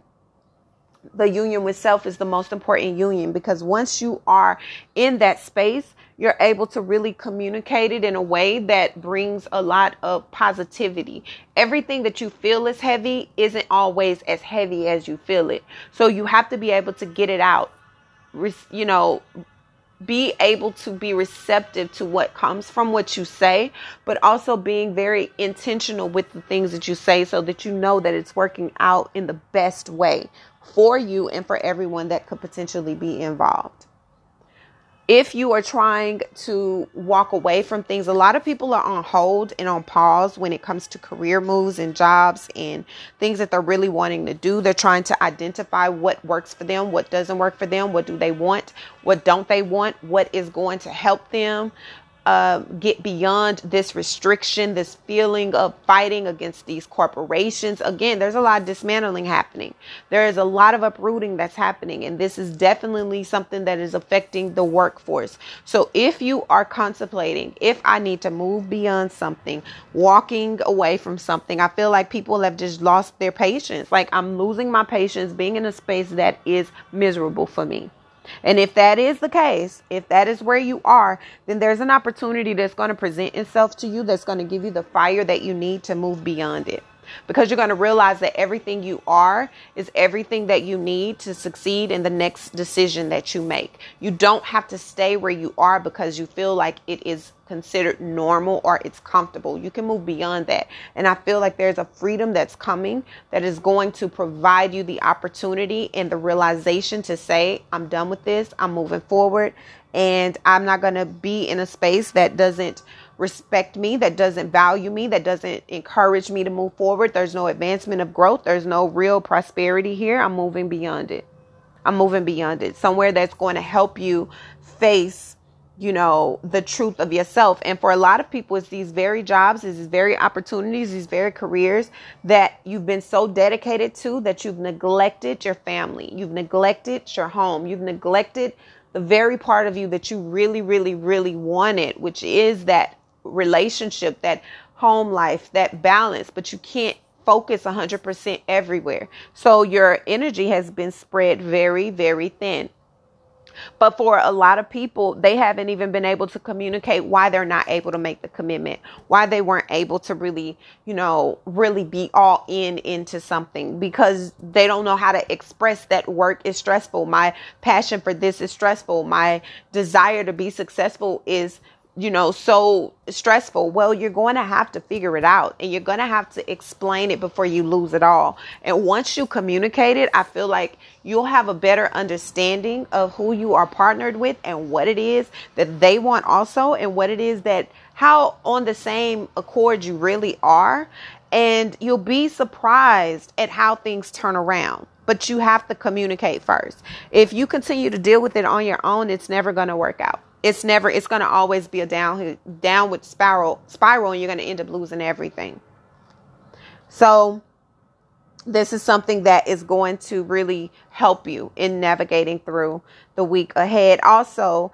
A: the union with self is the most important union because once you are in that space, you're able to really communicate it in a way that brings a lot of positivity. Everything that you feel is heavy isn't always as heavy as you feel it. So you have to be able to get it out. You know, be able to be receptive to what comes from what you say, but also being very intentional with the things that you say so that you know that it's working out in the best way for you and for everyone that could potentially be involved if you are trying to walk away from things, a lot of people are on hold and on pause when it comes to career moves and jobs and things that they're really wanting to do. They're trying to identify what works for them, what doesn't work for them, what do they want, what don't they want, what is going to help them, uh, get beyond this restriction, this feeling of fighting against these corporations. Again, there's a lot of dismantling happening. There is a lot of uprooting that's happening, and this is definitely something that is affecting the workforce. So, if you are contemplating, if I need to move beyond something, walking away from something, I feel like people have just lost their patience. Like, I'm losing my patience being in a space that is miserable for me. And if that is the case, if that is where you are, then there's an opportunity that's going to present itself to you that's going to give you the fire that you need to move beyond it because you're going to realize that everything you are is everything that you need to succeed in the next decision that you make. You don't have to stay where you are because you feel like it is considered normal or it's comfortable. You can move beyond that. And I feel like there's a freedom that's coming that is going to provide you the opportunity and the realization to say, I'm done with this, I'm moving forward, and I'm not going to be in a space that doesn't respect me, that doesn't value me, that doesn't encourage me to move forward. There's no advancement of growth. There's no real prosperity here. I'm moving beyond it. I'm moving beyond it. Somewhere that's going to help you face, you know, the truth of yourself. And for a lot of people, it's these very jobs, it's these very opportunities, these very careers that you've been so dedicated to that you've neglected your family. You've neglected your home. You've neglected the very part of you that you really, really, really wanted, which is that relationship, that home life, that balance, but you can't focus 100% everywhere. So your energy has been spread very, very thin. But for a lot of people, they haven't even been able to communicate why they're not able to make the commitment, why they weren't able to really, you know, really be all in into something because they don't know how to express that work is stressful. My passion for this is stressful. My desire to be successful is you know, so stressful. Well, you're going to have to figure it out and you're going to have to explain it before you lose it all. And once you communicate it, I feel like you'll have a better understanding of who you are partnered with and what it is that they want also and what it is that how on the same accord you really are. And you'll be surprised at how things turn around but you have to communicate first. If you continue to deal with it on your own, it's never going to work out it's never it's going to always be a down downward spiral spiral and you're going to end up losing everything. So this is something that is going to really help you in navigating through the week ahead. Also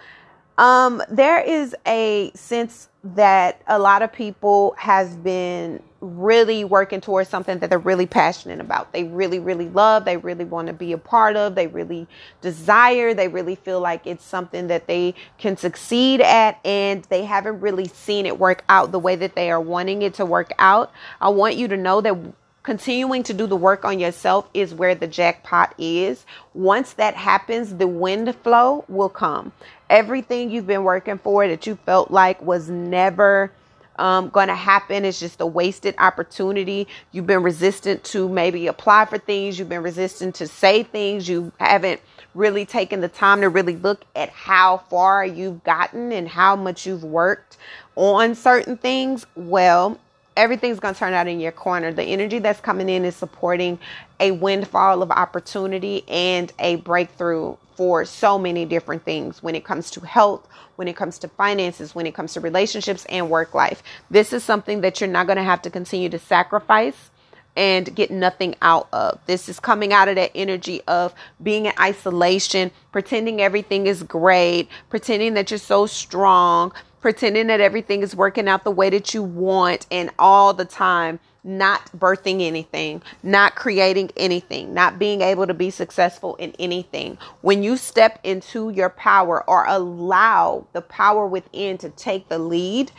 A: um, there is a sense that a lot of people have been really working towards something that they're really passionate about. They really, really love, they really want to be a part of, they really desire, they really feel like it's something that they can succeed at, and they haven't really seen it work out the way that they are wanting it to work out. I want you to know that continuing to do the work on yourself is where the jackpot is. Once that happens, the wind flow will come. Everything you've been working for that you felt like was never um, going to happen. It's just a wasted opportunity. You've been resistant to maybe apply for things. You've been resistant to say things. You haven't really taken the time to really look at how far you've gotten and how much you've worked on certain things. Well, everything's going to turn out in your corner. The energy that's coming in is supporting a windfall of opportunity and a breakthrough for so many different things when it comes to health, when it comes to finances, when it comes to relationships and work life. This is something that you're not going to have to continue to sacrifice and get nothing out of. This is coming out of that energy of being in isolation, pretending everything is great, pretending that you're so strong, pretending that everything is working out the way that you want, and all the time not birthing anything, not creating anything, not being able to be successful in anything. When you step into your power or allow the power within to take the lead,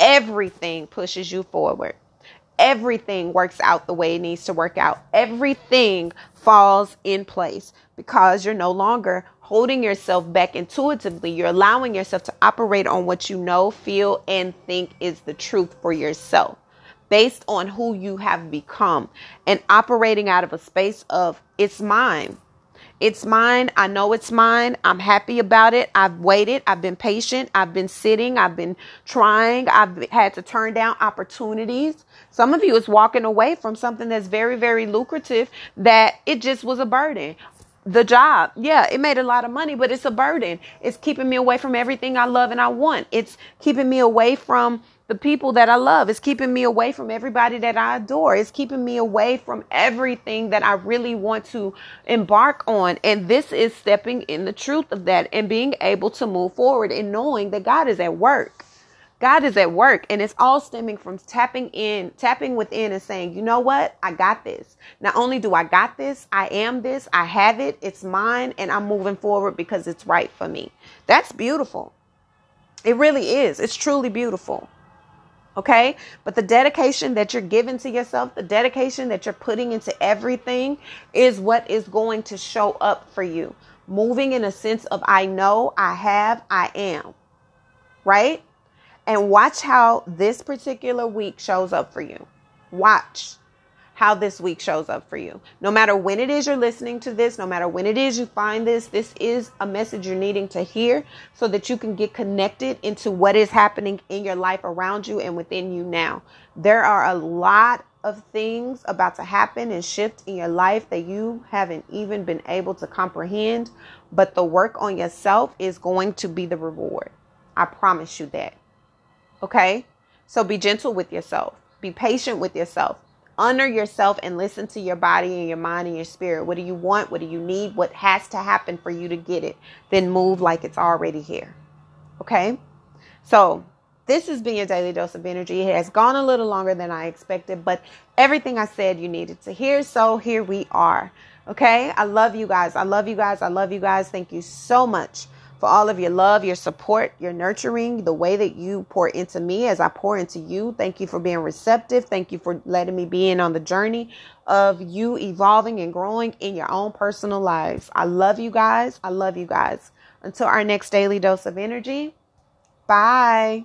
A: everything pushes you forward. Everything works out the way it needs to work out. Everything falls in place because you're no longer holding yourself back intuitively. You're allowing yourself to operate on what you know, feel, and think is the truth for yourself based on who you have become and operating out of a space of it's mine. It's mine. I know it's mine. I'm happy about it. I've waited. I've been patient. I've been sitting. I've been trying. I've had to turn down opportunities. Some of you is walking away from something that's very, very lucrative that it just was a burden. The job, yeah, it made a lot of money, but it's a burden. It's keeping me away from everything I love and I want. It's keeping me away from the people that I love. It's keeping me away from everybody that I adore. It's keeping me away from everything that I really want to embark on. And this is stepping in the truth of that and being able to move forward and knowing that God is at work. God is at work and it's all stemming from tapping in, tapping within and saying, you know what? I got this. Not only do I got this, I am this, I have it, it's mine, and I'm moving forward because it's right for me. That's beautiful. It really is. It's truly beautiful. Okay. But the dedication that you're giving to yourself, the dedication that you're putting into everything is what is going to show up for you. Moving in a sense of I know, I have, I am. Right? And watch how this particular week shows up for you. Watch how this week shows up for you. No matter when it is you're listening to this, no matter when it is you find this, this is a message you're needing to hear so that you can get connected into what is happening in your life around you and within you now. There are a lot of things about to happen and shift in your life that you haven't even been able to comprehend, but the work on yourself is going to be the reward. I promise you that. Okay? So be gentle with yourself. Be patient with yourself honor yourself and listen to your body and your mind and your spirit. What do you want? What do you need? What has to happen for you to get it? Then move like it's already here. Okay? So this has been your daily dose of energy. It has gone a little longer than I expected, but everything I said you needed to hear. So here we are. Okay. I love you guys. I love you guys. I love you guys. Thank you so much for all of your love, your support, your nurturing, the way that you pour into me as I pour into you. Thank you for being receptive. Thank you for letting me be in on the journey of you evolving and growing in your own personal lives. I love you guys. I love you guys. Until our next daily dose of energy. Bye.